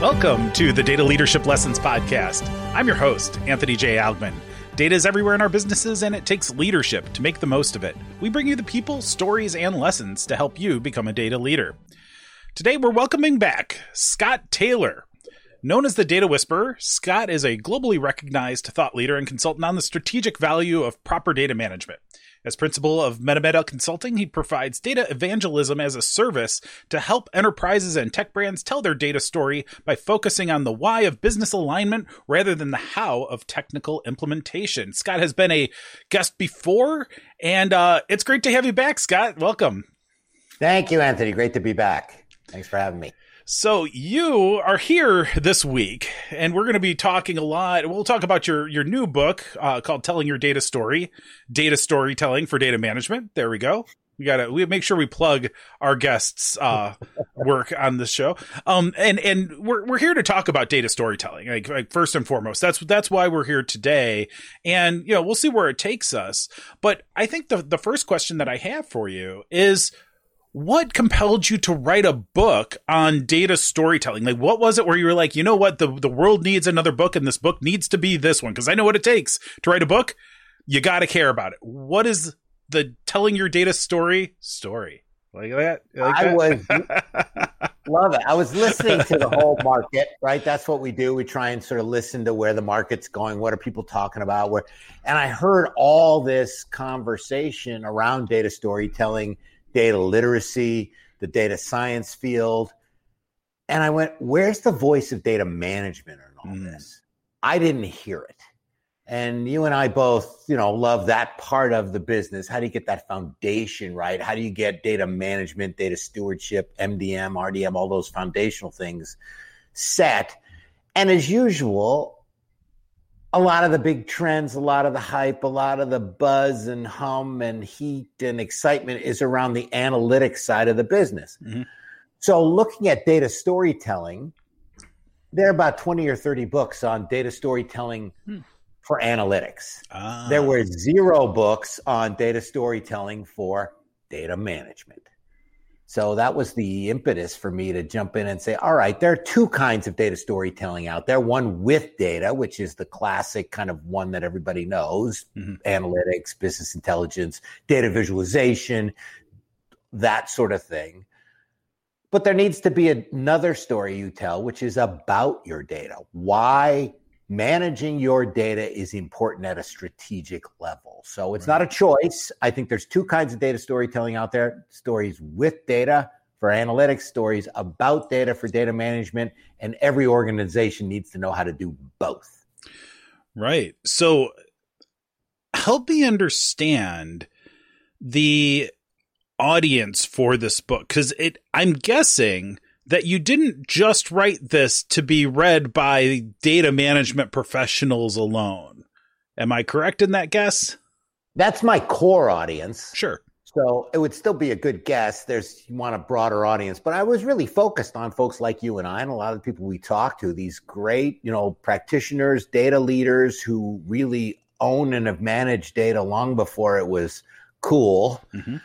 Welcome to the Data Leadership Lessons Podcast. I'm your host, Anthony J. Algmin. Data is everywhere in our businesses, and it takes leadership to make the most of it. We bring you the people, stories, and lessons to help you become a data leader. Today, we're welcoming back Scott Taylor. Known as the Data Whisperer, Scott is a globally recognized thought leader and consultant on the strategic value of proper data management. As principal of MetaMeta Consulting, he provides data evangelism as a service to help enterprises and tech brands tell their data story by focusing on the why of business alignment rather than the how of technical implementation. Scott has been a guest before, and uh, it's great to have you back, Scott. Welcome. Thank you, Anthony. Great to be back. Thanks for having me. So you are here this week, and we're going to be talking a lot. We'll talk about your your new book uh, called "Telling Your Data Story: Data Storytelling for Data Management." There we go. We gotta we make sure we plug our guests' uh, work on this show. Um, and and we're we're here to talk about data storytelling. Like, like first and foremost, that's that's why we're here today. And you know, we'll see where it takes us. But I think the the first question that I have for you is what compelled you to write a book on data storytelling? Like, what was it where you were like, you know what, the the world needs another book, and this book needs to be this one because I know what it takes to write a book. You got to care about it. What is the telling your data story story like that? Like I that? was love it. I was listening to the whole market, right? That's what we do. We try and sort of listen to where the market's going. What are people talking about? Where, and I heard all this conversation around data storytelling data literacy, the data science field. And I went, where's the voice of data management in all Mm. this? I didn't hear it. And you and I both, you know, love that part of the business. How do you get that foundation right? How do you get data management, data stewardship, MDM, RDM, all those foundational things set? And as usual, a lot of the big trends, a lot of the hype, a lot of the buzz and hum and heat and excitement is around the analytics side of the business. Mhm. So, looking at data storytelling, there are about 20 or 30 books on data storytelling Hmm. for analytics. Ah. There were zero books on data storytelling for data management. So that was the impetus for me to jump in and say, all right, there are two kinds of data storytelling out there. One with data, which is the classic kind of one that everybody knows Mhm. analytics, business intelligence, data visualization, that sort of thing. But there needs to be another story you tell, which is about your data. Why managing your data is important at a strategic level. So it's not a choice. I think there's two kinds of data storytelling out there stories with data for analytics, stories about data for data management. And every organization needs to know how to do both. Right. So help me understand the audience for this book cuz it I'm guessing that you didn't just write this to be read by data management professionals alone. Am I correct in that guess? That's my core audience. Sure. So it would still be a good guess. There's you want a broader audience, but I was really focused on folks like you and I and a lot of the people we talk to, these great, you know, practitioners, data leaders who really own and have managed data long before it was cool, Mhm.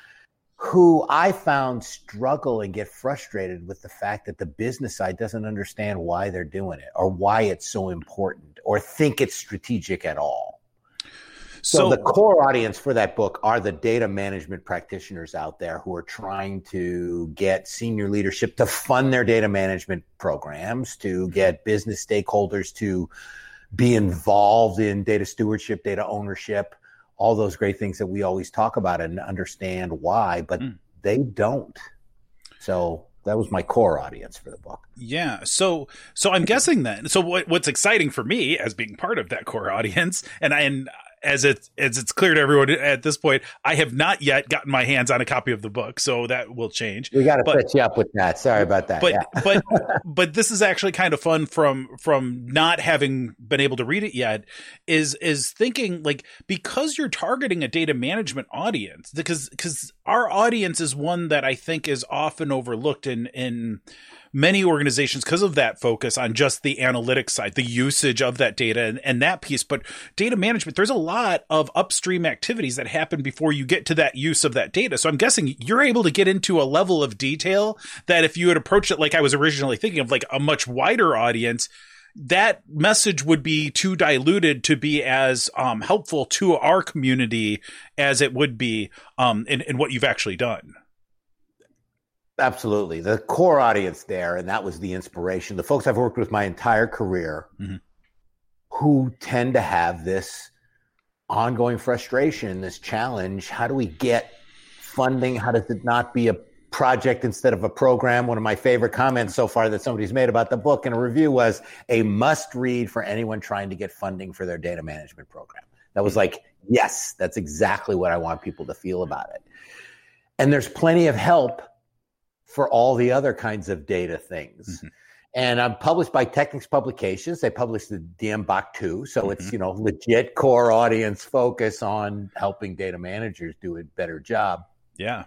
Who I found struggle and get frustrated with the fact that the business side doesn't understand why they're doing it or why it's so important or think it's strategic at all. So, the core audience for that book are the data management practitioners out there who are trying to get senior leadership to fund their data management programs, to get business stakeholders to be involved in data stewardship, data ownership, all those great things that we always talk about and understand why, but Mm. they don't. So that was my core audience for the book. Yeah. So so I'm guessing then. So what what's exciting for me as being part of that core audience and I and as it as it's clear to everyone at this point, I have not yet gotten my hands on a copy of the book, so that will change. We got to set you up with that. Sorry about that. But yeah. but but this is actually kind of fun from from not having been able to read it yet is is thinking like because you're targeting a data management audience because because our audience is one that I think is often overlooked in in many organizations because of that focus on just the analytics side, the usage of that data and, and, that piece. But data management, there's a lot of upstream activities that happen before you get to that use of that data. So I'm guessing you're able to get into a level of detail that if you had approached it like I was originally thinking of, like a much wider audience, that message would be too diluted to be as um, helpful to our community as it would be um, in, in what you've actually done. Absolutely. The core audience there, and that was the inspiration. The folks I've worked with my entire career mm-hmm. who tend to have this ongoing frustration, this challenge. How do we get funding? How does it not be a project instead of a program? One of my favorite comments so far that somebody's made about the book in a review was a must read for anyone trying to get funding for their data management program. That was like, yes, that's exactly what I want people to feel about it. And there's plenty of help for all the other kinds of data things. Mm-hmm. And I'm published by Technics Publications. They publish the DM DMBOK 2. So mm-hmm. it's, you know, legit core audience focus on helping data managers do a better job. Yeah.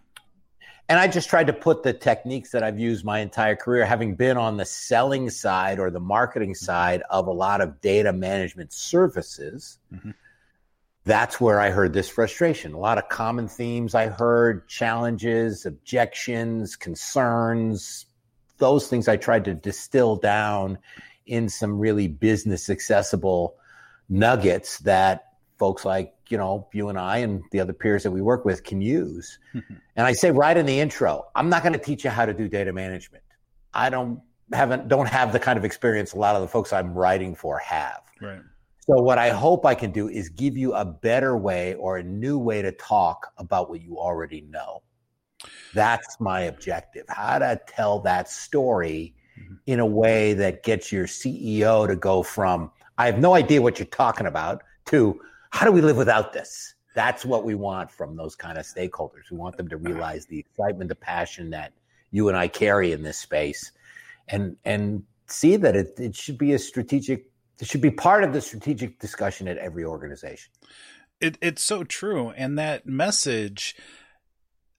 And I just tried to put the techniques that I've used my entire career, having been on the selling side or the marketing mm-hmm. side of a lot of data management services. Mm-hmm that's where I heard this frustration. A lot of common themes I heard challenges, objections, concerns, those things I tried to distill down in some really business accessible nuggets that folks like, you know, you and I and the other peers that we work with can use. and I say right in the intro, I'm not going to teach you how to do data management. I don't haven't don't have the kind of experience a lot of the folks I'm writing for have. Right. So, what I hope I can do is give you a better way or a new way to talk about what you already know. That's my objective. How to tell that story mm-hmm. in a way that gets your CEO to go from, I have no idea what you're talking about, to, how do we live without this? That's what we want from those kind of stakeholders. We want them to realize the excitement, the passion that you and I carry in this space and, and see that it, it should be a strategic it should be part of the strategic discussion at every organization. It, it's so true. And that message,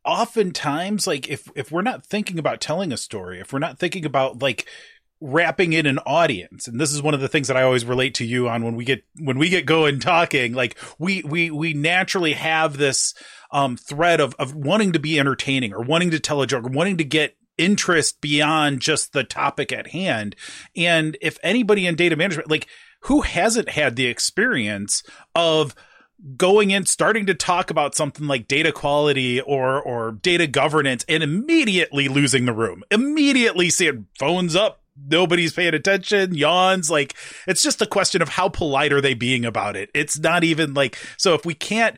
oftentimes, like if, if we're not thinking about telling a story, if we're not thinking about like wrapping in an audience and this is one of the things that i always relate to you on when we get when we get going talking like we we we naturally have this um thread of of wanting to be entertaining or wanting to tell a joke or wanting to get interest beyond just the topic at hand. And if anybody in data management, like who hasn't had the experience of going in starting to talk about something like data quality or or data governance and immediately losing the room immediately seeing phones up nobody's paying attention yawns like it's just a question of how polite are they being about it it's not even like so if we can't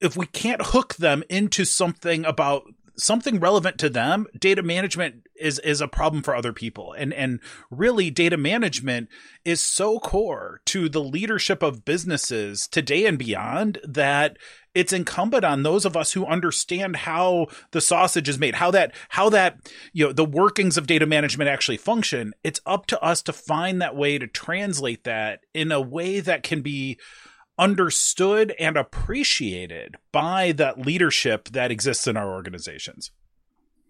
if we can't hook them into something about something relevant to them, data management is is a problem for other people. And and really data management is so core to the leadership of businesses today and beyond that it's incumbent on those of us who understand how the sausage is made, how that how that you know the workings of data management actually function. It's up to us to find that way to translate that in a way that can be understood and appreciated by that leadership that exists in our organizations.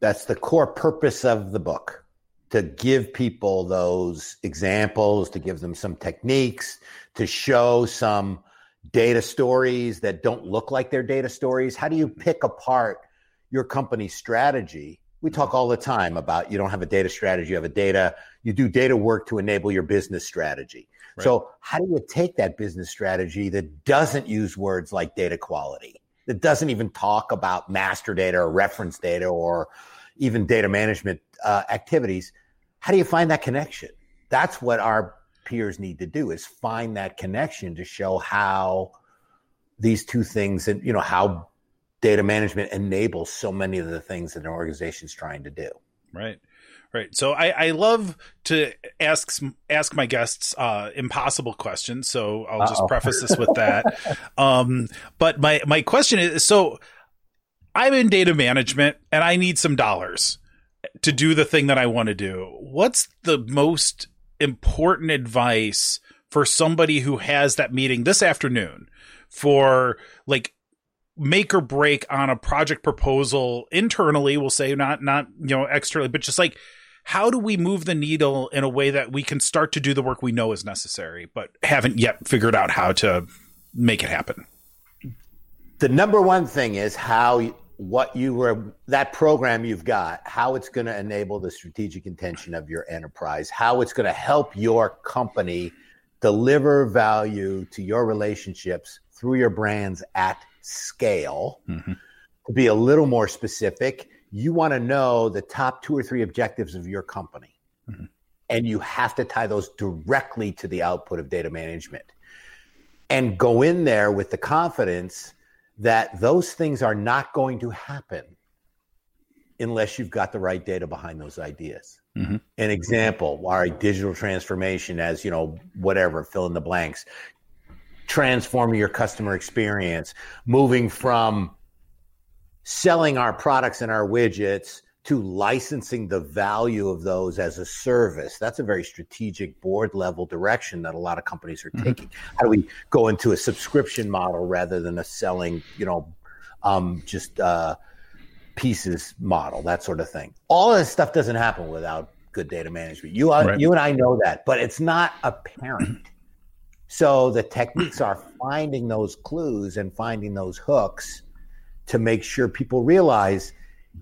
That's the core purpose of the book to give people those examples, to give them some techniques, to show some data stories that don't look like they're data stories. How do you pick apart your company's strategy? We talk all the time about you don't have a data strategy, you have a data, you do data work to enable your business strategy. Right. So, how do you take that business strategy that doesn't use words like data quality, that doesn't even talk about master data or reference data or even data management uh, activities? How do you find that connection? That's what our peers need to do is find that connection to show how these two things and you know how data management enables so many of the things that an organization is trying to do. Right. Right. So I, I love to ask ask my guests uh, impossible questions. So I'll just Uh-oh. preface this with that. um, but my my question is so I'm in data management and I need some dollars to do the thing that I want to do. What's the most important advice for somebody who has that meeting this afternoon for like make or break on a project proposal internally we'll say not not you know externally but just like how do we move the needle in a way that we can start to do the work we know is necessary but haven't yet figured out how to make it happen the number one thing is how what you were that program you've got how it's going to enable the strategic intention of your enterprise how it's going to help your company deliver value to your relationships through your brands at scale. Mm-hmm. To be a little more specific, you want to know the top two or three objectives of your company. Mm-hmm. And you have to tie those directly to the output of data management and go in there with the confidence that those things are not going to happen unless you've got the right data behind those ideas. Mm-hmm. An example, all right, digital transformation as, you know, whatever, fill in the blanks transforming your customer experience, moving from selling our products and our widgets to licensing the value of those as a service. That's a very strategic board level direction that a lot of companies are mm-hmm. taking. How do we go into a subscription model rather than a selling, you know, um, just uh, pieces model, that sort of thing. All of this stuff doesn't happen without good data management. You, uh, right. you and I know that, but it's not apparent. So the techniques are finding those clues and finding those hooks to make sure people realize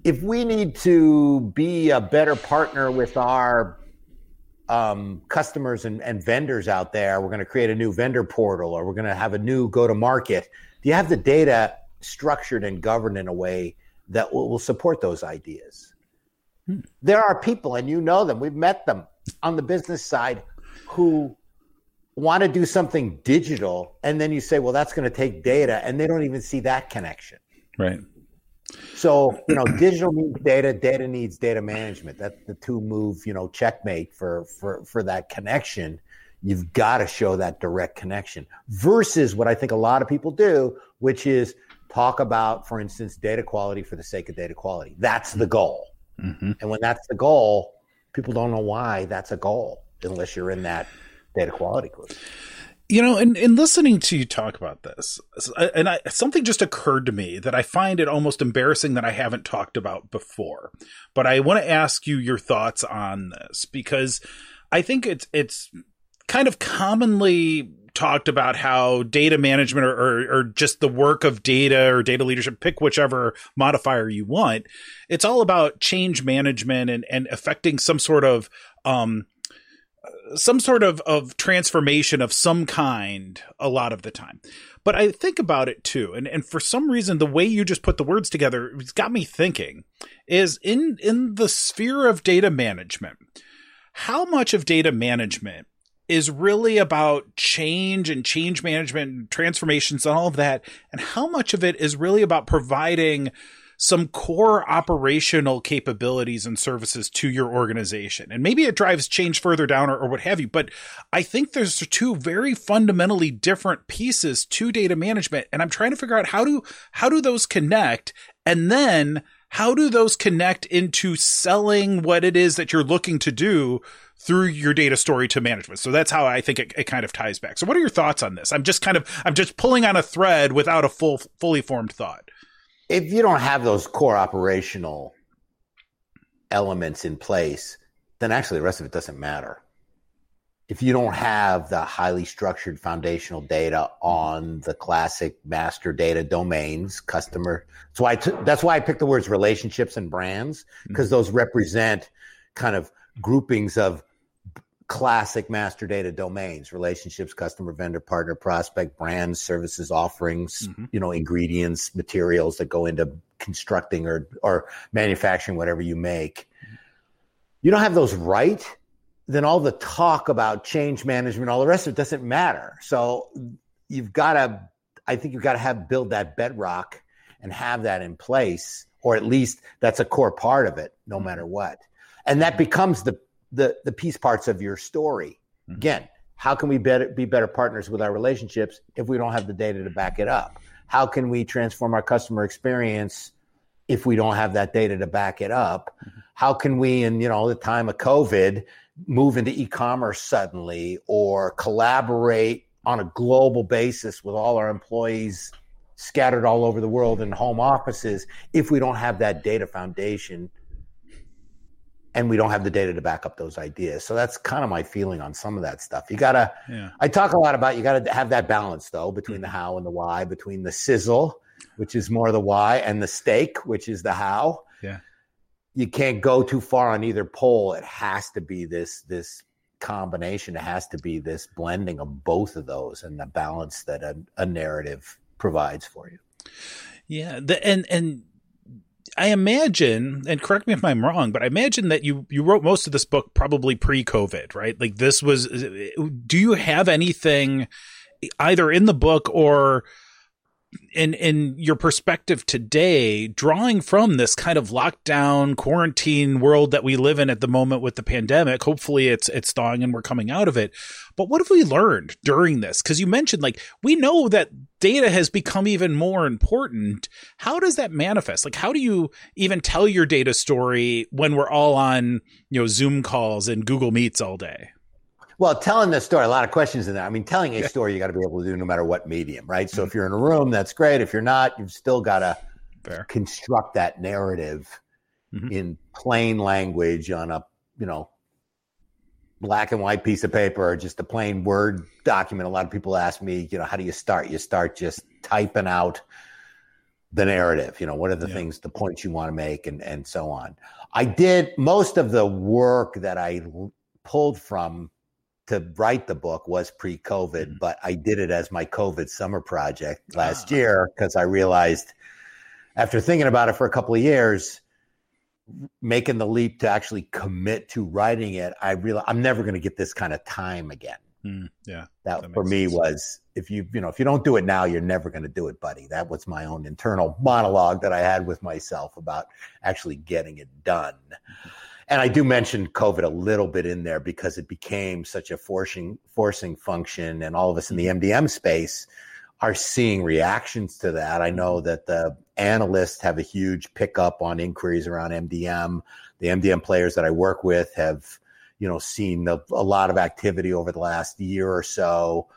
if we need to be a better partner with our um, customers and, and, vendors out there, we're going to create a new vendor portal or we're going to have a new go to market. Do you have the data structured and governed in a way that will, will support those ideas? Hmm. There are people, and you know them, we've met them on the business side who want to do something digital and then you say well that's going to take data and they don't even see that connection right. So you know digital needs data data needs data management. That's the two move you know checkmate for for for that connection. You've got to show that direct connection versus what i think a lot of people do which is talk about for instance data quality for the sake of data quality. That's the goal. Mm-hmm. and when that's the goal people don't know why that's a goal unless you're in that data quality group. You know, in, in listening to you talk about this, and I, something just occurred to me that I find it almost embarrassing that I haven't talked about before. But I want to ask you your thoughts on this because I think it's it's kind of commonly talked about how data management or, or, or, just the work of data or data leadership, pick whichever modifier you want. It's all about change management and, and affecting some sort of um, some sort of, of transformation of some kind a lot of the time. But I think about it too, and, and for some reason the way you just put the words together it's got me thinking is in in the sphere of data management, how much of data management is really about change and change management and transformations and all of that, and how much of it is really about providing some core operational capabilities and services to your organization. And maybe it drives change further down or, or, what have you. But I think there's two very fundamentally different pieces to data management. And I'm trying to figure out how do, how do those connect? And then how do those connect into selling what it is that you're looking to do through your data story to management. So that's how I think it, it, kind of ties back. So what are your thoughts on this? I'm just kind of I'm just pulling on a thread without a full fully formed thought if you don't have those core operational elements in place, then actually the rest of it doesn't matter. If you don't have the highly structured foundational data on the classic master data domains, customer, that's why I t- that's why I picked the words relationships and brands because mm-hmm. those represent kind of groupings of classic master data domains relationships customer vendor partner prospect brands services offerings mm-hmm. you know ingredients materials that go into constructing or or manufacturing whatever you make you don't have those right then all the talk about change management all the rest of it doesn't matter so you've got to i think you've got to have build that bedrock and have that in place or at least that's a core part of it no mm-hmm. matter what and that becomes the the the piece parts of your story. Mm-hmm. Again, how can we better, be better partners with our relationships if we don't have the data to back it up? How can we transform our customer experience if we don't have that data to back it up? Mm-hmm. How can we, in you know the time of COVID, move into e-commerce suddenly or collaborate on a global basis with all our employees scattered all over the world in home offices if we don't have that data foundation and we don't have the data to back up those ideas. So that's kind of my feeling on some of that stuff. You got to, yeah. I talk a lot about, you got to have that balance though, between the mm-hmm. how and the why, between the sizzle, which is more the why, and the steak, which is the how. Yeah. You can't go too far on either pole. It has to be this, this combination. It has to be this blending of both of those and the balance that a, a narrative provides for you. Yeah. The, and, and, I imagine, and correct me if I'm wrong, but I imagine that you you wrote most of this book probably pre-COVID, right? Like this was. Do you have anything either in the book or in in your perspective today, drawing from this kind of lockdown quarantine world that we live in at the moment with the pandemic, hopefully it's it's thawing and we're coming out of it. But what have we learned during this? Because you mentioned like we know that data has become even more important. How does that manifest? Like how do you even tell your data story when we're all on you know Zoom calls and Google Meets all day? Well, telling the story, a lot of questions in there. I mean, telling a story, you got to be able to do no matter what medium, right? So mm-hmm. if you're in a room, that's great. If you're not, you've still got to construct that narrative mm-hmm. in plain language on a, you know, black and white piece of paper or just a plain word document. A lot of people ask me, you know, how do you start? You start just typing out the narrative, you know, what are the yeah. things, the points you want to make and, and so on. I did most of the work that I pulled from to write the book was pre-COVID, mm-hmm. but I did it as my COVID summer project last ah. year because I realized after thinking about it for a couple of years, making the leap to actually commit to writing it, I realized I'm never going to get this kind of time again. Mm, yeah, that, that for me sense. was if you you know if you don't do it now, you're never going to do it, buddy. That was my own internal monologue that I had with myself about actually getting it done. Mm-hmm and I do mention COVID a little bit in there because it became such a forcing forcing function, and all of us in the MDM space are seeing reactions to that. I know that the analysts have a huge pickup on inquiries around MDM. The MDM players that I work with have, you know, seen a, a lot of activity over the last year or so.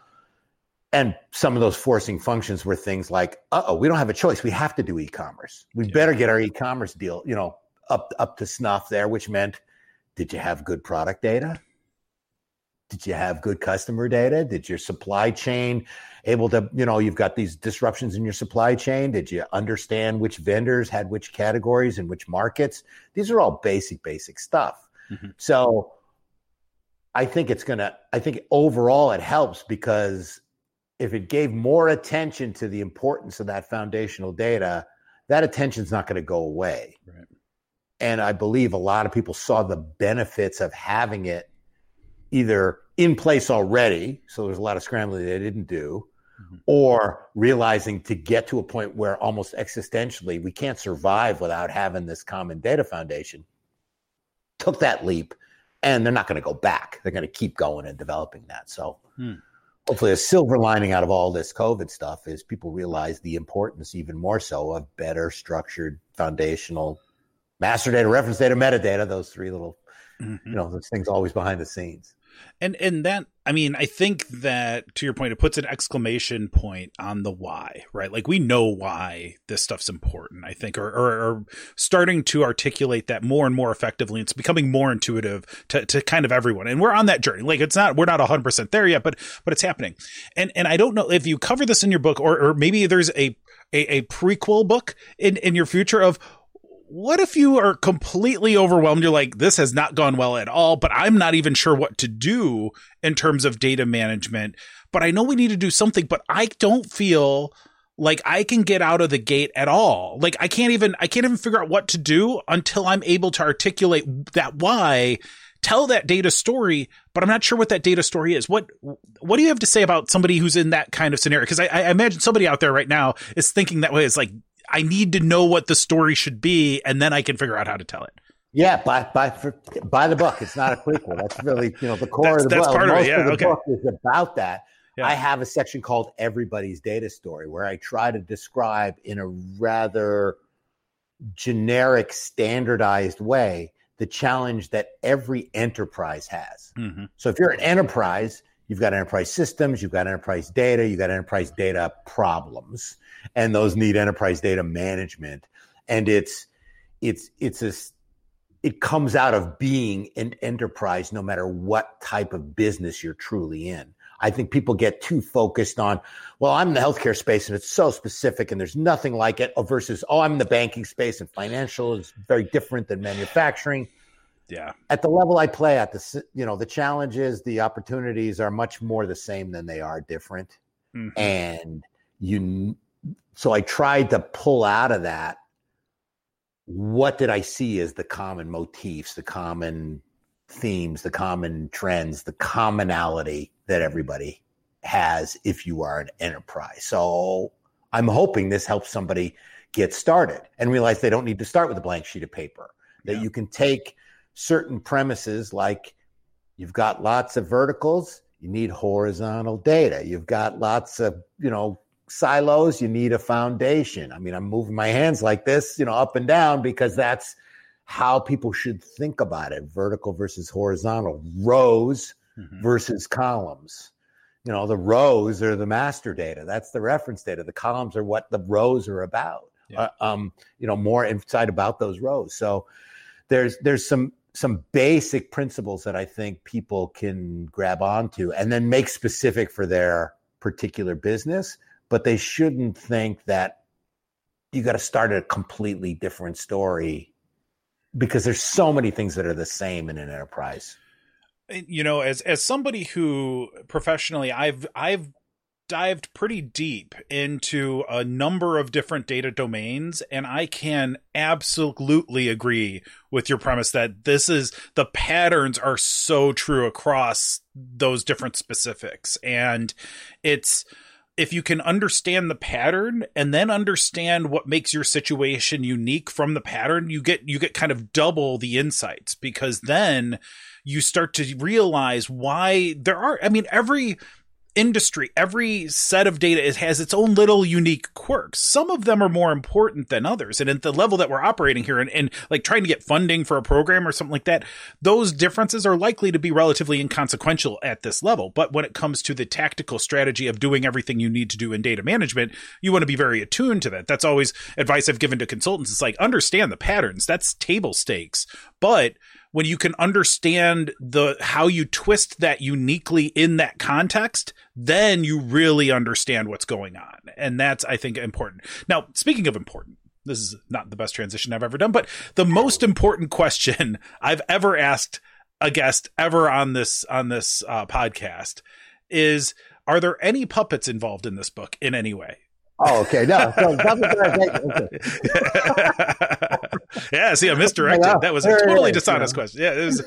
And some of those forcing functions were things like, uh oh, we don't have a choice. We have to do e-commerce. We yeah. better get our e-commerce deal, you know, up up to snuff there, which meant did you have good product data? Did you have good customer data? Did your supply chain able to, you know, you've got these disruptions in your supply chain. Did you understand which vendors had which categories and which markets? These are all basic, basic stuff. Mm-hmm. So I think it's going to, I think overall it helps because if it gave more attention to the importance of that foundational data, that attention is not going to go away. Right. And I believe a lot of people saw the benefits of having it either in place already. So there's a lot of scrambling they didn't do, mm-hmm. or realizing to get to a point where almost existentially we can't survive without having this common data foundation. Took that leap and they're not going to go back. They're going to keep going and developing that. So hmm. hopefully a silver lining out of all this COVID stuff is people realize the importance even more so of better structured foundational master data, reference data, metadata, those three little, mm-hmm. you know, those things always behind the scenes. And and that I mean, I think that to your point, it puts an exclamation point on the why, right? Like we know why this stuff's important, I think, or, or, or starting to articulate that more and more effectively. It's becoming more intuitive to, to kind of everyone. And we're on that journey. Like it's not we're not hundred percent there yet, but but it's happening. And and I don't know if you cover this in your book or or maybe there's a a, a prequel book in, in your future of what if you are completely overwhelmed? You're like, this has not gone well at all, but I'm not even sure what to do in terms of data management. But I know we need to do something, but I don't feel like I can get out of the gate at all. Like I can't even, I can't even figure out what to do until I'm able to articulate that why tell that data story, but I'm not sure what that data story is. What what do you have to say about somebody who's in that kind of scenario? Because I, I, imagine somebody out there right now is thinking that way. It's like I need to know what the story should be, and then I can figure out how to tell it. Yeah, buy buy for, buy the book. It's not a prequel. That's really you know the core that's, of the that's book. Part Most of, it, yeah, of the okay. book is about that. Yeah. I have a section called Everybody's Data Story where I try to describe in a rather generic, standardized way the challenge that every enterprise has. Mm-hmm. So if you're an enterprise, You've got enterprise systems, you've got enterprise data, you've got enterprise data problems, and those need enterprise data management. And it's it's it's a it comes out of being an enterprise no matter what type of business you're truly in. I think people get too focused on, well, I'm in the healthcare space and it's so specific and there's nothing like it versus, oh, I'm in the banking space and financial is very different than manufacturing. Yeah. At the level I play at, the you know, the challenges, the opportunities are much more the same than they are different. Mm-hmm. And you, so I tried to pull out of that. What did I see as the common motifs, the common themes, the common trends, the commonality that everybody has if you are an enterprise. So I'm hoping this helps somebody get started and realize they don't need to start with a blank sheet of paper, that yeah. you can take certain premises like you've got lots of verticals, you need horizontal data. You've got lots of, you know, silos, you need a foundation. I mean, I'm moving my hands like this, you know, up and down because that's how people should think about it vertical versus horizontal, rows mm-hmm. versus columns. You know, the rows are the master data. That's the reference data. The columns are what the rows are about. Yeah. Uh, um, you know, more insight about those rows. So there's there's some some basic principles that I think people can grab onto and then make specific for their particular business, but they shouldn't think that you got to start a completely different story because there's so many things that are the same in an enterprise. You know, as as somebody who professionally I've I've dived pretty deep into a number of different data domains and I can absolutely agree with your premise that this is the patterns are so true across those different specifics. And it's if you can understand the pattern and then understand what makes your situation unique from the pattern you get you get kind of double the insights because then you start to realize why there are i mean every industry, every set of data is, has its own little unique quirks. Some of them are more important than others. And at the level that we're operating here and, and like trying to get funding for a program or something like that, those differences are likely to be relatively inconsequential at this level. But when it comes to the tactical strategy of doing everything you need to do in data management, you want to be very attuned to that. That's always advice I've given to consultants. It's like understand the patterns. That's table stakes. But when you can understand the how you twist that uniquely in that context, then you really understand what's going on. And that's I think important. Now, speaking of important, this is not the best transition I've ever done, but the most important question I've ever asked a guest ever on this on this uh, podcast is are there any puppets involved in this book in any way? Oh, okay. No, so yeah, see, I misdirected. That was a totally dishonest yeah. question. Yeah, it was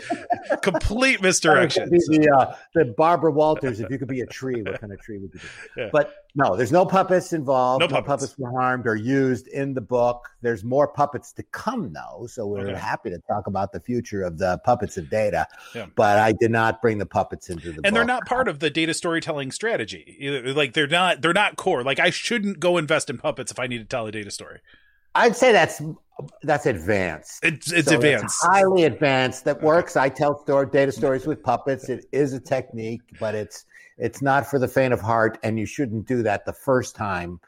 complete misdirection. The, uh, the, Barbara Walters, if you could be a tree, what kind of tree would you be? Yeah. But no, there's no puppets involved. No puppets. no puppets. were harmed or used in the book. There's more puppets to come, though. So we're okay. happy to talk about the future of the puppets of data. Yeah. But I did not bring the puppets into the and book. And they're not part of the data storytelling strategy. Like they're not. They're not core. Like I shouldn't go invest in puppets if I need to tell a data story. I'd say that's that's advanced. It's it's so advanced, highly advanced. That works. I tell story, data stories with puppets. It is a technique, but it's it's not for the faint of heart, and you shouldn't do that the first time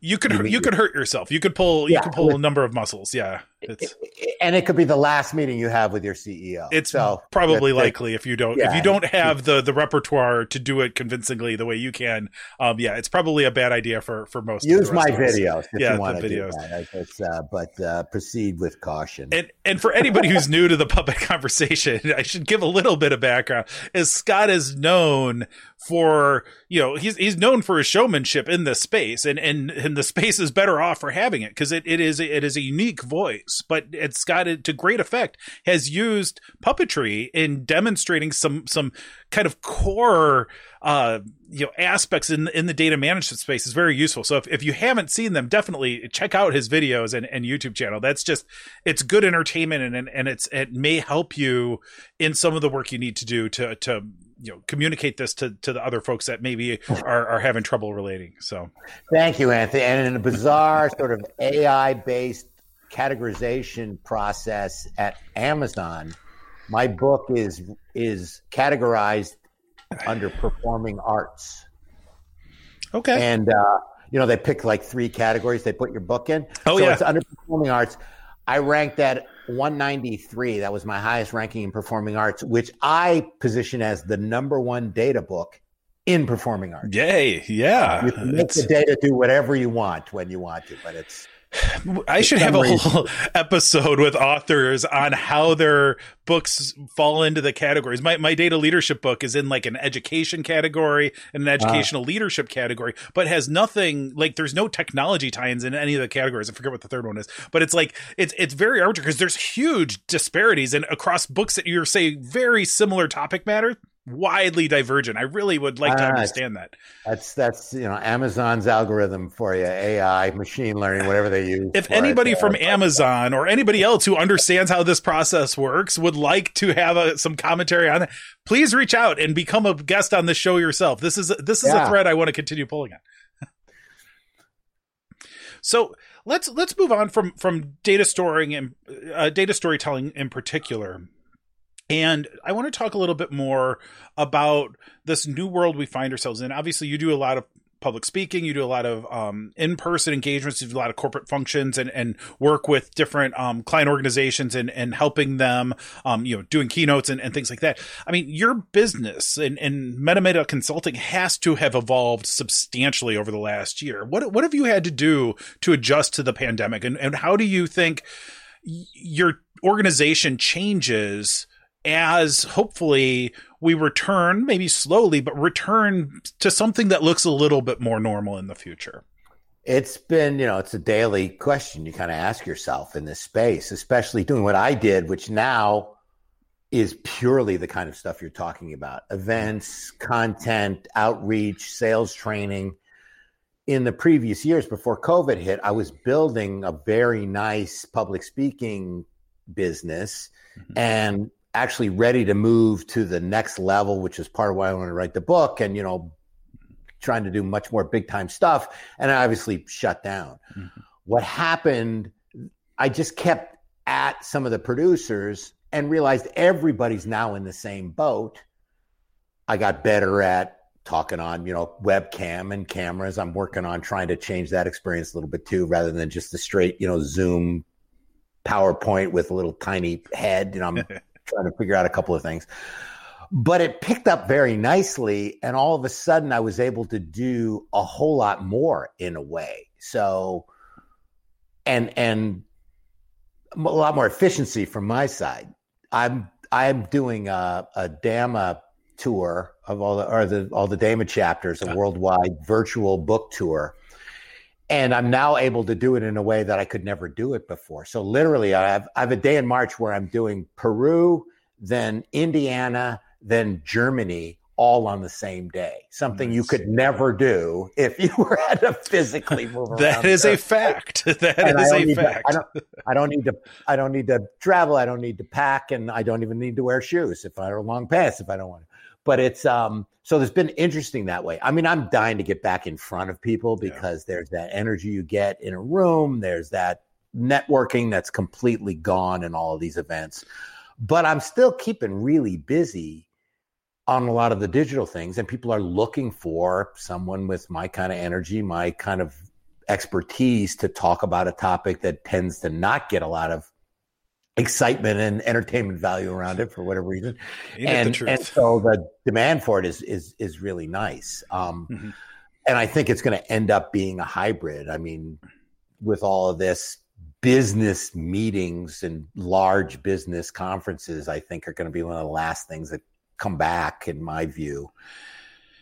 you could you, you could hurt yourself. You could pull yeah, you could pull with, a number of muscles. Yeah, it's, and it could be the last meeting you have with your CEO. It's so probably likely if you don't yeah, if you don't have the the repertoire to do it convincingly the way you can. Um, yeah, it's probably a bad idea for for most. Use my videos if yeah, you want to videos. that. Uh, but uh, proceed with caution. And and for anybody who's new to the puppet conversation, I should give a little bit of background. As Scott is known for you know he's he's known for his showmanship in this space, and and and the space is better off for having it because it, it is it is a unique voice, but it's got it to great effect. Has used puppetry in demonstrating some some kind of core uh you know aspects in in the data management space is very useful. So if, if you haven't seen them, definitely check out his videos and, and YouTube channel. That's just it's good entertainment and, and and it's it may help you in some of the work you need to do to to you know communicate this to to the other folks that maybe are, are having trouble relating so thank you anthony and in a bizarre sort of ai based categorization process at amazon my book is is categorized under performing arts. Okay. And uh, you know, they pick like three categories they put your book in. Oh so yeah. it's under performing arts. I ranked at 193. That was my highest ranking in performing arts, which I position as the number one data book in performing arts. Yay! Yeah, you can make It's- the data do whatever you want when you want to, but it's I should have a whole episode with authors on how their books fall into the categories. My my data leadership book is in like an education category and an ah. educational leadership category, but has nothing like there's no technology tie-ins in any of the categories. I forget what the third one is, but it's like it's it's very arbitrary because there's huge disparities and across books that you're say very similar topic matter, widely divergent. I really would like to Ah, understand that. that's that's you know Amazon's algorithm for you, AI, machine learning, whatever they use. if for it. anybody Uh, from Amazon or anybody else who understands how this process works would like to have a, some commentary on it, please reach out and become a guest on this show yourself. This is this is a thread I want to continue pulling on. so let's let's move on from from data storing and uh, data storytelling in particular. And I want to talk a little bit more about this new world we find ourselves in. Obviously, you do a lot of public speaking, you do a lot of um, in person engagements, you do a lot of corporate functions, and, and work with different um, client organizations and, and helping them, um, you know, doing keynotes and, and things like that. I mean, your business and, and MetaMeta Consulting has to have evolved substantially over the last year. What what have you had to do to adjust to the pandemic, and, and how do you think your organization changes? As hopefully we return, maybe slowly, but return to something that looks a little bit more normal in the future. It's been, you know, it's a daily question you kind of ask yourself in this space, especially doing what I did, which now is purely the kind of stuff you're talking about events, content, outreach, sales training. In the previous years before COVID hit, I was building a very nice public speaking business Mhm. and actually ready to move to the next level, which is part of why I wanted to write the book and, you know, trying to do much more big time stuff. And I obviously shut down. Mhm. What happened, I just kept at some of the producers and realized everybody's now in the same boat. I got better at talking on, you know, webcam and cameras. I'm working on trying to change that experience a little bit too, rather than just the straight, you know, Zoom PowerPoint with a little tiny head. You know, I'm trying to figure out a couple of things. But it picked up very nicely. And all of a sudden, I was able to do a whole lot more in a way. So, and, and a lot more efficiency from my side. I'm, I'm doing a, a DAMA tour of all the, or the, all the DAMA chapters, a worldwide virtual book tour. And I'm now able to do it in a way that I could never do it before. So literally, I have I have a day in March where I'm doing Peru, then Indiana, then Germany, all on the same day. Something you could never do if you were had to physically move around. That is a fact. That And I is don't a need to- fact. I don't. I don't need to. I don't need to travel. I don't need to pack, and I don't even need to wear shoes if I or long pants if I don't want to. But it's um. So it's been interesting that way. I mean, I'm dying to get back in front of people Yeah. because there's that energy you get in a room. There's that networking that's completely gone in all of these events. But I'm still keeping really busy on a lot of the digital things, and people are looking for someone with my kind of energy, my kind of expertise to talk about a topic that tends to not get a lot of excitement and entertainment value around it for whatever reason. Ain't it the And, and so the demand for it is is is really nice. Um, Mhm. And I think it's going to end up being a hybrid. I mean, with all of this business meetings and large business conferences, I think are going to be one of the last things that come back, in my view.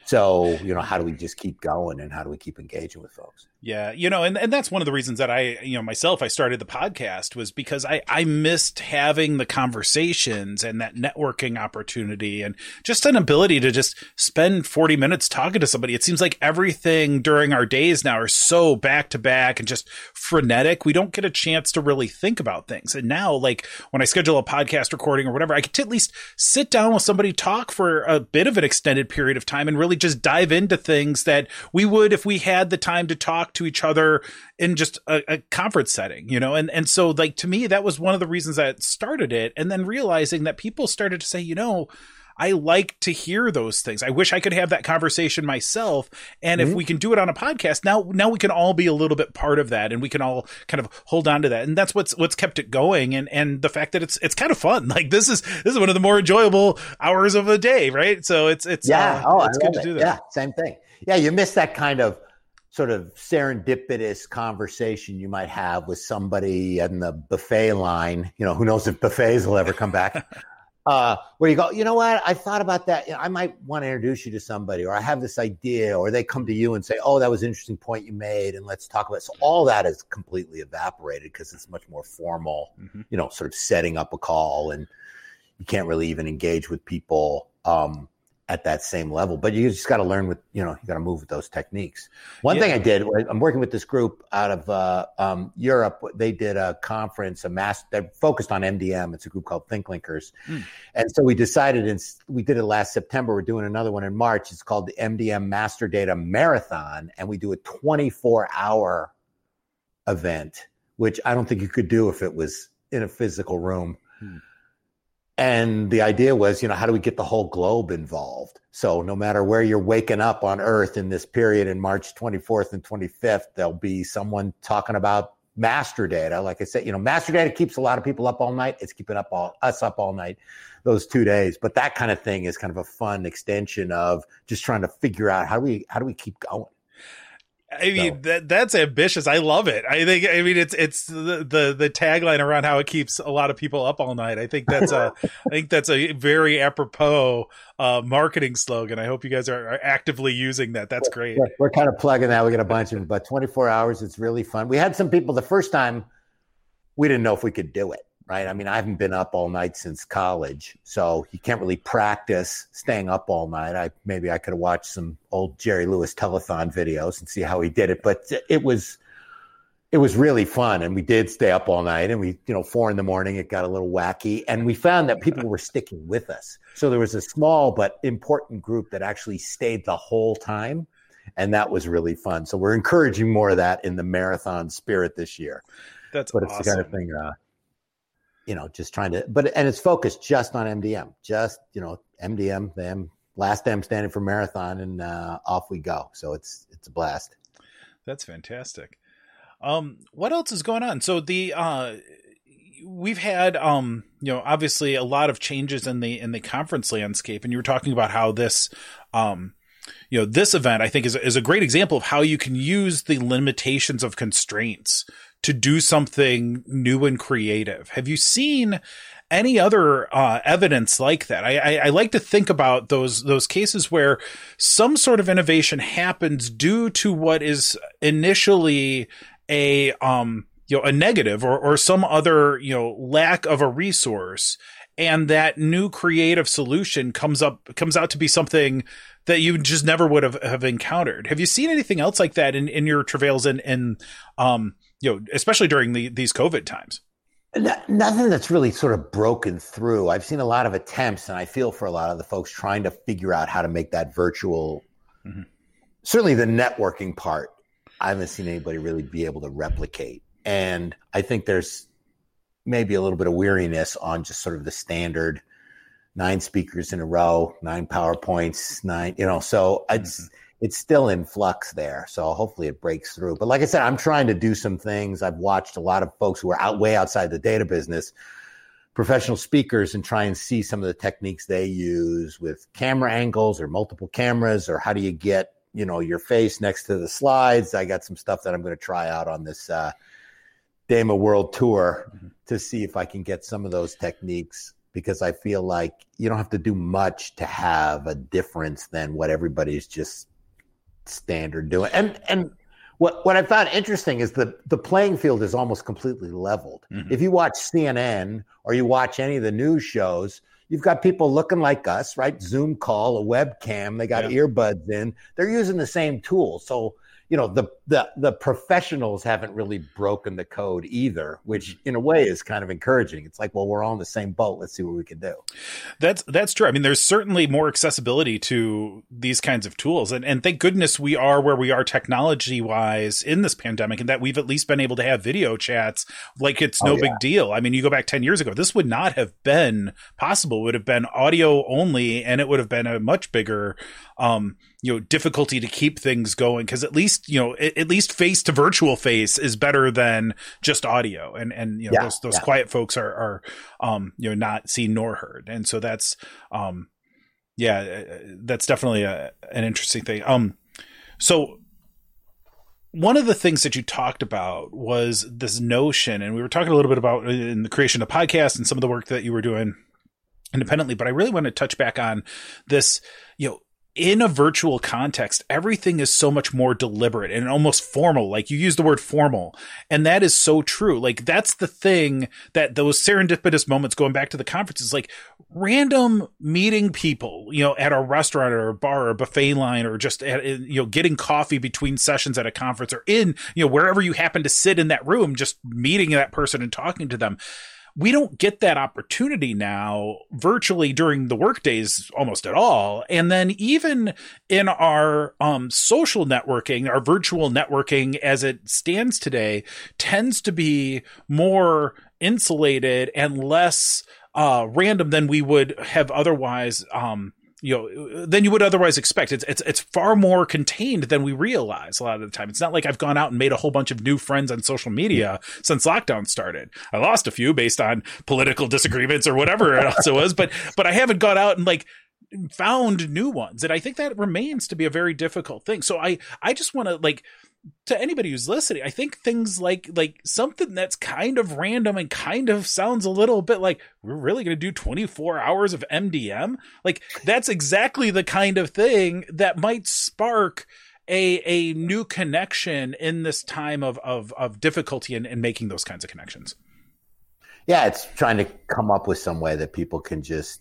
So, you know, how do we just keep going and how do we keep engaging with folks? Yeah, you know, and, and that's one of the reasons that I, you know, myself, I started the podcast was because I, I missed having the conversations and that networking opportunity and just an ability to just spend 40 minutes talking to somebody. It seems like everything during our days now are so back to back and just frenetic. We don't get a chance to really think about things. And now, like when I schedule a podcast recording or whatever, I to at least sit down with somebody, talk for a bit of an extended period of time and really just dive into things that we would if we had the time to talk to each other in just a, a conference setting, you know? And, and so like to me, that was one of the reasons that started it. And then realizing that people started to say, you know, I like to hear those things. I wish I could have that conversation myself. And mm-hmm. if we can do it on a podcast, now now we can all be a little bit part of that and we can all kind of hold on to that. And that's what's what's kept it going and and the fact that it's it's kind of fun. Like this is this is one of the more enjoyable hours of a day, right? So it's it's yeah, uh, oh, it's good to do that. Yeah, same thing. Yeah, you miss that kind of sort of serendipitous conversation you might have with somebody in the buffet line. You know, who knows if buffets will ever come back. uh, where you go, you know what? I thought about that. I might want to introduce you to somebody, or I have this idea, or they come to you and say, "Oh, that was an interesting point you made," and let's talk about. It. So all that is completely evaporated because it's much more formal. Mm-hmm. You know, sort of setting up a call, and you can't really even engage with people. Um, at that same level. But you just got to learn with, you know, you got to move with those techniques. One yeah. thing I did, I'm working with this group out of uh, um, Europe. They did a conference, a mass, they focused on MDM. It's a group called ThinkLinkers. Mm. And so we decided, and we did it last September. We're doing another one in March. It's called the MDM Master Data Marathon. And we do a 24 hour event, which I don't think you could do if it was in a physical room. Mm. And the idea was, you know, how do we get the whole globe involved? So no matter where you're waking up on Earth in this period in March 24th and 25th, there'll be someone talking about master data. Like I said, you know, master data keeps a lot of people up all night. It's keeping up all us up all night those two days. But that kind of thing is kind of a fun extension of just trying to figure out how do we how do we keep going. I mean so. that that's ambitious. I love it. I think I mean it's it's the, the the tagline around how it keeps a lot of people up all night. I think that's a I think that's a very apropos uh, marketing slogan. I hope you guys are, are actively using that. That's great. We're, we're, kind of plugging that. We got a bunch of but 24 hours. It's really fun. We had some people the first time we didn't know if we could do it right? I mean, I haven't been up all night since college, so you can't really practice staying up all night. I maybe I could have watched some old Jerry Lewis telethon videos and see how he did it, but it was it was really fun, and we did stay up all night. And we, you know, four in the morning, it got a little wacky, and we found that people were sticking with us. So there was a small but important group that actually stayed the whole time. And that was really fun. So we're encouraging more of that in the marathon spirit this year. That's but awesome. it's the kind of thing uh, you know, just trying to, but, and it's focused just on MDM, just, you know, MDM, them, last M standing for marathon and uh, off we go. So it's, it's a blast. That's fantastic. Um, what else is going on? So the, uh, we've had, um, you know, obviously a lot of changes in the, in the conference landscape and you were talking about how this, um, you know, this event I think is, is a great example of how you can use the limitations of constraints to do something new and creative. Have you seen any other uh, evidence like that? I, I, I, like to think about those those cases where some sort of innovation happens due to what is initially a um you know a negative or or some other you know lack of a resource and that new creative solution comes up comes out to be something that you just never would have, have encountered. Have you seen anything else like that in, in your travails in, in um, you know, especially during the, these COVID times? Nothing that's really sort of broken through. I've seen a lot of attempts, and I feel for a lot of the folks trying to figure out how to make that virtual. Mm-hmm. Certainly, the networking part, I haven't seen anybody really be able to replicate. And I think there's maybe a little bit of weariness on just sort of the standard nine speakers in a row, nine PowerPoints, nine, you know. So it's mm-hmm it's still in flux there. So hopefully it breaks through. But like I said, I'm trying to do some things. I've watched a lot of folks who are out way outside the data business, professional speakers, and try and see some of the techniques they use with camera angles or multiple cameras, or how do you get you know your face next to the slides. I got some stuff that I'm going to try out on this uh, DAMA World Tour mm-hmm. to see if I can get some of those techniques because I feel like you don't have to do much to have a difference than what everybody's just standard doing. And and what what I found interesting is that the playing field is almost completely leveled. Mm-hmm. If you watch CNN or you watch any of the news shows, you've got people looking like us, right? Zoom call, a webcam, they got yeah. earbuds in. They're using the same tool. So, you know, the the the professionals haven't really broken the code either, which in a way is kind of encouraging. It's like, well, we're all in the same boat. Let's see what we can do. That's that's true. I mean, there's certainly more accessibility to these kinds of tools, and and thank goodness we are where we are technology wise in this pandemic, and that we've at least been able to have video chats like it's no oh, yeah. big deal. I mean, you go back ten years ago, this would not have been possible. It would have been audio only, and it would have been a much bigger um, you know, difficulty to keep things going. Cause at least, you know, at, at least face to virtual face is better than just audio. And, and, you know, yeah, those, those yeah. quiet folks are, are, um, you know, not seen nor heard. And so that's, um, yeah, uh, that's definitely a, an interesting thing. Um, so one of the things that you talked about was this notion, and we were talking a little bit about in the creation of podcasts and some of the work that you were doing independently, but I really want to touch back on this, you know, in a virtual context, everything is so much more deliberate and almost formal. Like you use the word formal. And that is so true. Like that's the thing that those serendipitous moments going back to the conferences, like random meeting people, you know, at a restaurant or a bar or a buffet line or just at, you know, getting coffee between sessions at a conference or in, you know, wherever you happen to sit in that room, just meeting that person and talking to them we don't get that opportunity now virtually during the workdays almost at all. And then even in our um, social networking, our virtual networking as it stands today tends to be more insulated and less uh, random than we would have otherwise um, you know than you would otherwise expect. It's it's it's far more contained than we realize a lot of the time. It's not like I've gone out and made a whole bunch of new friends on social media since lockdown started. I lost a few based on political disagreements or whatever it also was, but but I haven't gone out and like found new ones. And I think that remains to be a very difficult thing. So I I just want to like to anybody who's listening, I think things like like something that's kind of random and kind of sounds a little bit like we're really going to do 24 hours of MDM. Like that's exactly the kind of thing that might spark a a new connection in this time of of of difficulty in, in making those kinds of connections. Yeah, it's trying to come up with some way that people can just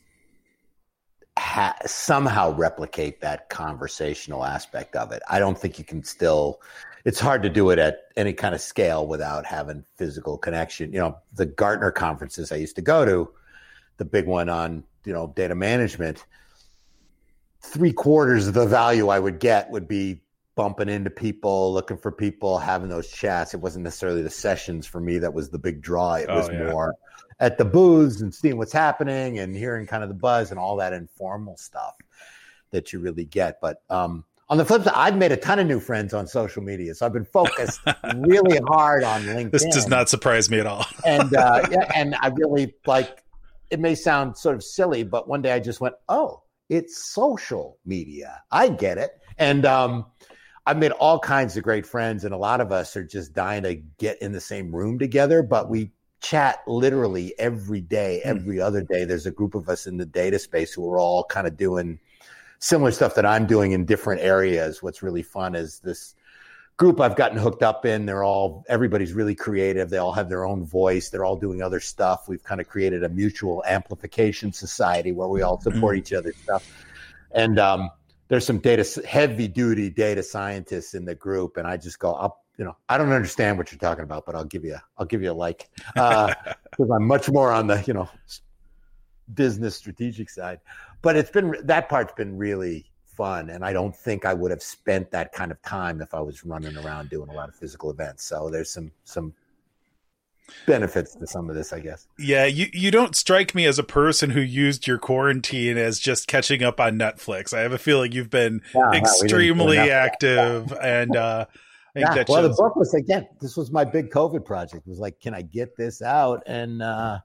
ha- somehow replicate that conversational aspect of it. I don't think you can still it's hard to do it at any kind of scale without having physical connection. You know, the Gartner conferences I used to go to, the big one on, you know, data management, three quarters of the value I would get would be bumping into people, looking for people, having those chats. It wasn't necessarily the sessions for me that was the big draw. It was oh, yeah. more at the booths and seeing what's happening and hearing kind of the buzz and all that informal stuff that you really get. But um, on the flip side, I've made a ton of new friends on social media, so I've been focused really hard on LinkedIn. This does not surprise me at all. and uh, yeah, and I really like. It may sound sort of silly, but one day I just went, "Oh, it's social media. I get it." And um, I've made all kinds of great friends, and a lot of us are just dying to get in the same room together. But we chat literally every day, hmm. every mm. other day. There's a group of us in the data space who are all kind of doing similar stuff that I'm doing in different areas. What's really fun is this group I've gotten hooked up in. They're all everybody's really creative. They all have their own voice. They're all doing other stuff. We've kind of created a mutual amplification society where we all support mm-hmm. each other's stuff. And um, there's some data heavy duty data scientists in the group, and I just go up. You know, I don't understand what you're talking about, but I'll give you I'll give you a like because uh, I'm much more on the you know business strategic side. But it's been that part's been really fun, and I don't think I would have spent that kind of time if I was running around doing a lot of physical events. So there's some some benefits to some of this, I guess. Yeah, you you don't strike me as a person who used your quarantine as just catching up on Netflix. I have a feeling you've been extremely active and uh yeah, well, shows. the book was again. This was my big COVID project. It was like, can I get this out? And uh,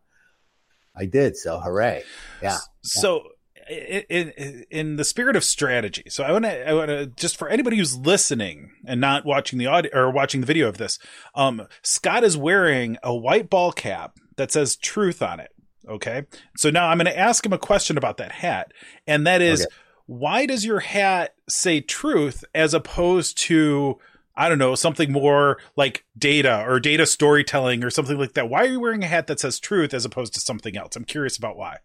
I did. So hooray! Yeah. So. In, in, in the spirit of strategy, so I want to, I want to just for anybody who's listening and not watching the audio or watching the video of this, um, Scott is wearing a white ball cap that says "Truth" on it. Okay, so now I'm going to ask him a question about that hat, and that is, okay. why does your hat say "Truth" as opposed to I don't know, something more like data or data storytelling or something like that. Why are you wearing a hat that says truth as opposed to something else? I'm curious about why.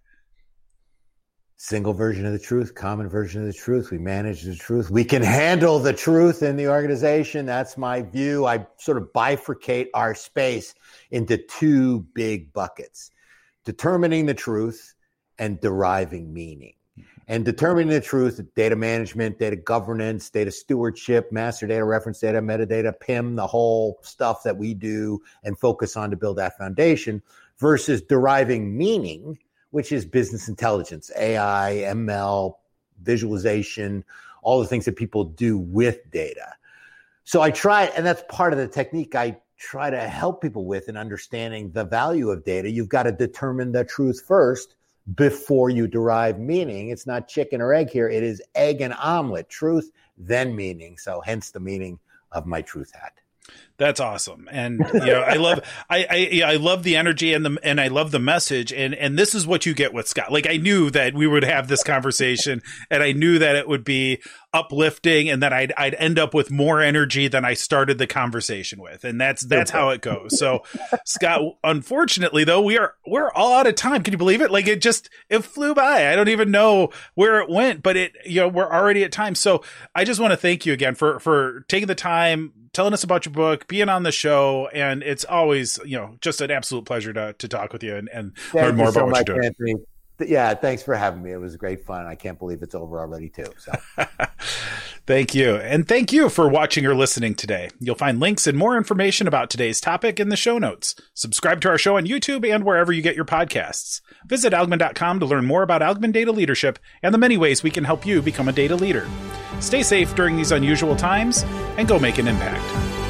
single version of the truth, common version of the truth. We manage the truth. We can handle the truth in the organization. That's my view. I sort of bifurcate our space into two big buckets determining the truth and deriving meaning. And determining the truth, data management, data governance, data stewardship, master data, reference data, metadata, PIM, the whole stuff that we do and focus on to build that foundation versus deriving meaning which is business intelligence, AI, ML, visualization, all the things that people do with data. So I try, and that's part of the technique I try to help people with in understanding the value of data. You've got to determine the truth first before you derive meaning. It's not chicken or egg here. It is egg and omelet, truth, then meaning. So hence the meaning of my truth hat. That's awesome, and you know, I love, I, I, I love the energy and the, and I love the message, and and this is what you get with Scott. Like I knew that we would have this conversation, and I knew that it would be uplifting, and that I'd I'd end up with more energy than I started the conversation with, and that's that's how it goes. So, Scott, unfortunately though, we are we're all out of time. Can you believe it? Like it just it flew by. I don't even know where it went, but it you know we're already at time. So I just want to thank you again for for taking the time telling us about your book, being on the show, and it's always you know just an absolute pleasure to to talk with you and, and learn more about what you're doing. Anthony. Yeah, thanks for having me. It was great fun. I can't believe it's over already too. So. thank you. And thank you for watching or listening today. You'll find links and more information about today's topic in the show notes. Subscribe to our show on YouTube and wherever you get your podcasts. Visit algmin.com to learn more about Algmin data leadership and the many ways we can help you become a data leader. Stay safe during these unusual times and go make an impact.